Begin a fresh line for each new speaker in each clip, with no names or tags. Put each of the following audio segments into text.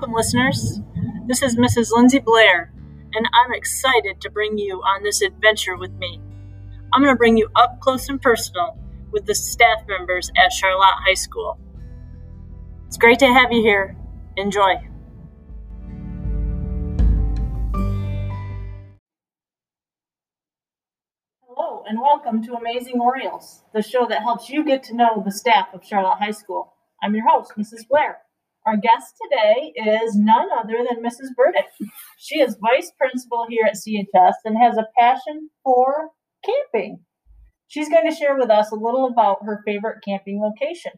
welcome, listeners. This is Mrs. Lindsay Blair, and I'm excited to bring you on this adventure with me. I'm going to bring you up close and personal with the staff members at Charlotte High School. It's great to have you here. Enjoy. Hello, and welcome to Amazing Orioles, the show that helps you get to know the staff of Charlotte High School. I'm your host, Mrs. Blair. Our guest today is none other than Mrs. Burdick. She is vice principal here at CHS and has a passion for camping. She's going to share with us a little about her favorite camping location.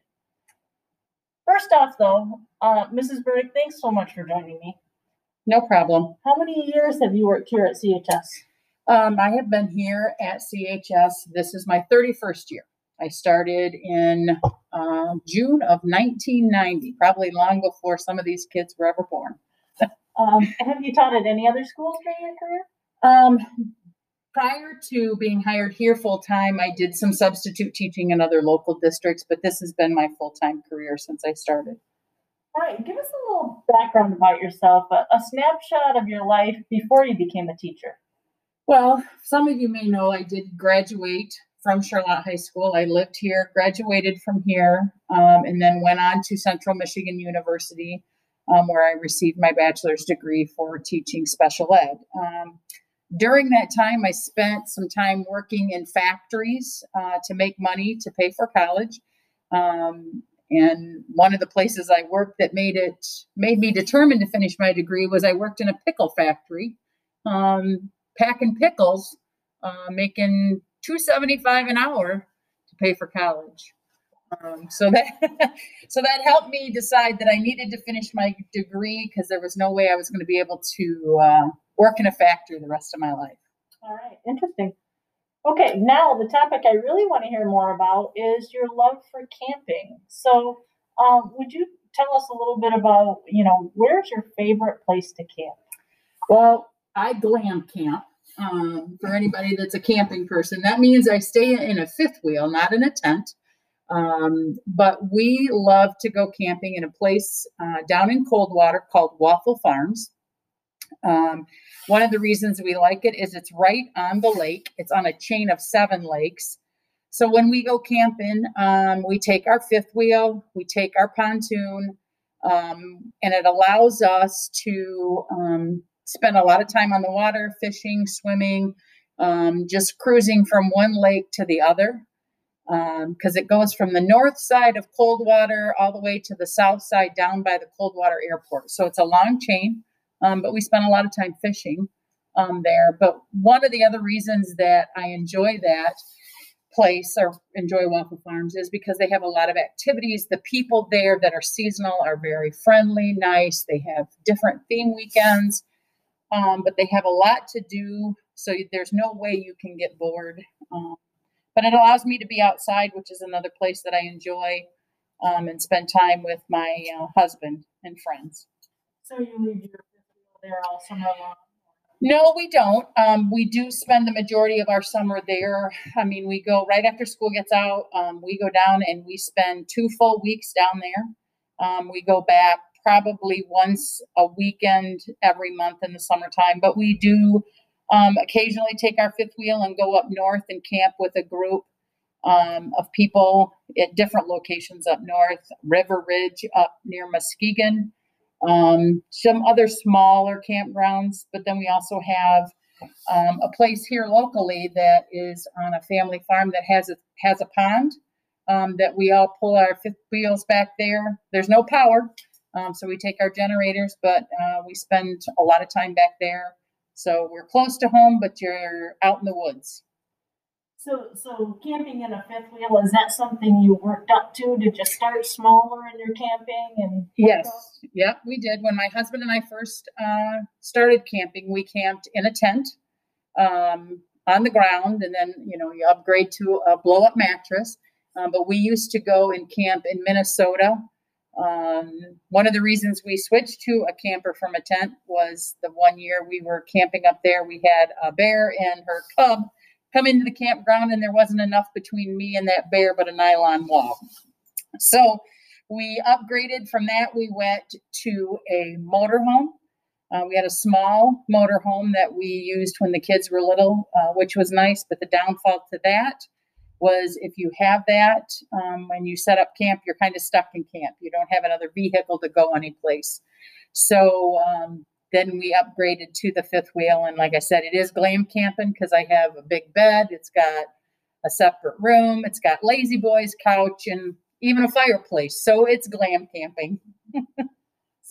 First off, though, uh, Mrs. Burdick, thanks so much for joining me.
No problem.
How many years have you worked here at CHS?
Um, I have been here at CHS. This is my 31st year. I started in uh, June of 1990, probably long before some of these kids were ever born.
Um, have you taught at any other schools during your career?
Um, prior to being hired here full time, I did some substitute teaching in other local districts, but this has been my full time career since I started.
All right, give us a little background about yourself, a, a snapshot of your life before you became a teacher.
Well, some of you may know I did graduate from Charlotte High School. I lived here, graduated from here, um, and then went on to Central Michigan University, um, where I received my bachelor's degree for teaching special ed. Um, during that time, I spent some time working in factories uh, to make money to pay for college. Um, and one of the places I worked that made it made me determined to finish my degree was I worked in a pickle factory, um, packing pickles, uh, making two seventy five an hour to pay for college. Um, so that so that helped me decide that I needed to finish my degree because there was no way I was going to be able to uh, work in a factory the rest of my life.
All right, interesting. Okay, now the topic I really want to hear more about is your love for camping. So, um, would you tell us a little bit about, you know, where's your favorite place to camp?
Well, I glam camp. Um, for anybody that's a camping person, that means I stay in a fifth wheel, not in a tent. Um, but we love to go camping in a place uh, down in Coldwater called Waffle Farms. Um, one of the reasons we like it is it's right on the lake. It's on a chain of seven lakes. So when we go camping, um, we take our fifth wheel, we take our pontoon, um, and it allows us to um, spend a lot of time on the water, fishing, swimming, um, just cruising from one lake to the other. Because it goes from the north side of Coldwater all the way to the south side down by the Coldwater Airport. So it's a long chain. Um, but we spent a lot of time fishing um, there. But one of the other reasons that I enjoy that place or enjoy Waffle Farms is because they have a lot of activities. The people there that are seasonal are very friendly, nice. They have different theme weekends, um, but they have a lot to do. So there's no way you can get bored. Um, but it allows me to be outside, which is another place that I enjoy um, and spend time with my uh, husband and friends.
So you leave your there all summer long?
No, we don't. Um, we do spend the majority of our summer there. I mean, we go right after school gets out. Um, we go down and we spend two full weeks down there. Um, we go back probably once a weekend every month in the summertime, but we do um, occasionally take our fifth wheel and go up north and camp with a group um, of people at different locations up north. River Ridge up near Muskegon um, some other smaller campgrounds, but then we also have um, a place here locally that is on a family farm that has a has a pond um, that we all pull our fifth wheels back there. There's no power, um, so we take our generators, but uh, we spend a lot of time back there. So we're close to home, but you're out in the woods.
So, so camping in a fifth wheel is that something you worked up to? Did you start smaller in your camping? And
yes, yeah, we did. When my husband and I first uh, started camping, we camped in a tent um, on the ground, and then you know you upgrade to a blow up mattress. Um, but we used to go and camp in Minnesota. Um, one of the reasons we switched to a camper from a tent was the one year we were camping up there, we had a bear and her cub come into the campground and there wasn't enough between me and that bear but a nylon wall. So we upgraded from that. We went to a motorhome. Uh, we had a small motorhome that we used when the kids were little, uh, which was nice. But the downfall to that was if you have that um, when you set up camp, you're kind of stuck in camp. You don't have another vehicle to go anyplace. So um, then we upgraded to the fifth wheel. And like I said, it is glam camping because I have a big bed. It's got a separate room. It's got La-Z-Boys couch and even a fireplace. So it's glam camping.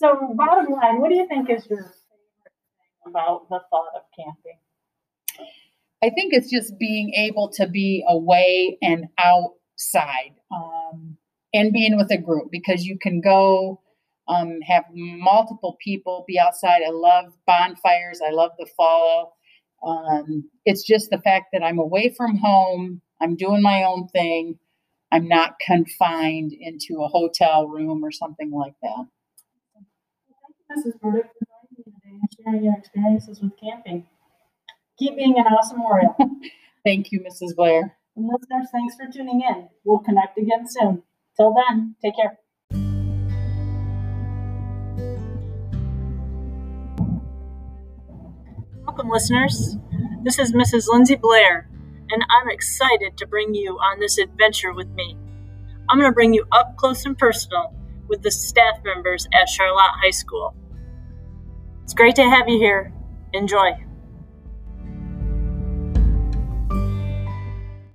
So, bottom line, what do you think is your favorite thing about the thought of camping?
I think it's just being able to be away and outside um, and being with a group because you can go um, have multiple people be outside. I love bonfires. I love the fall. Um, it's just the fact that I'm away from home. I'm doing my own thing. I'm not confined into a hotel room or something like that.
Thank you, Mrs. Burdick, for joining me today and sharing your experiences with camping. Keep being an awesome Oriole.
Thank you, Mrs. Blair.
and listeners, thanks for tuning in. We'll connect again soon. Till then, take care. Welcome, listeners. This is Mrs. Lindsay Blair, and I'm excited to bring you on this adventure with me. I'm going to bring you up close and personal with the staff members at Charlotte High School. It's great to have you here. Enjoy.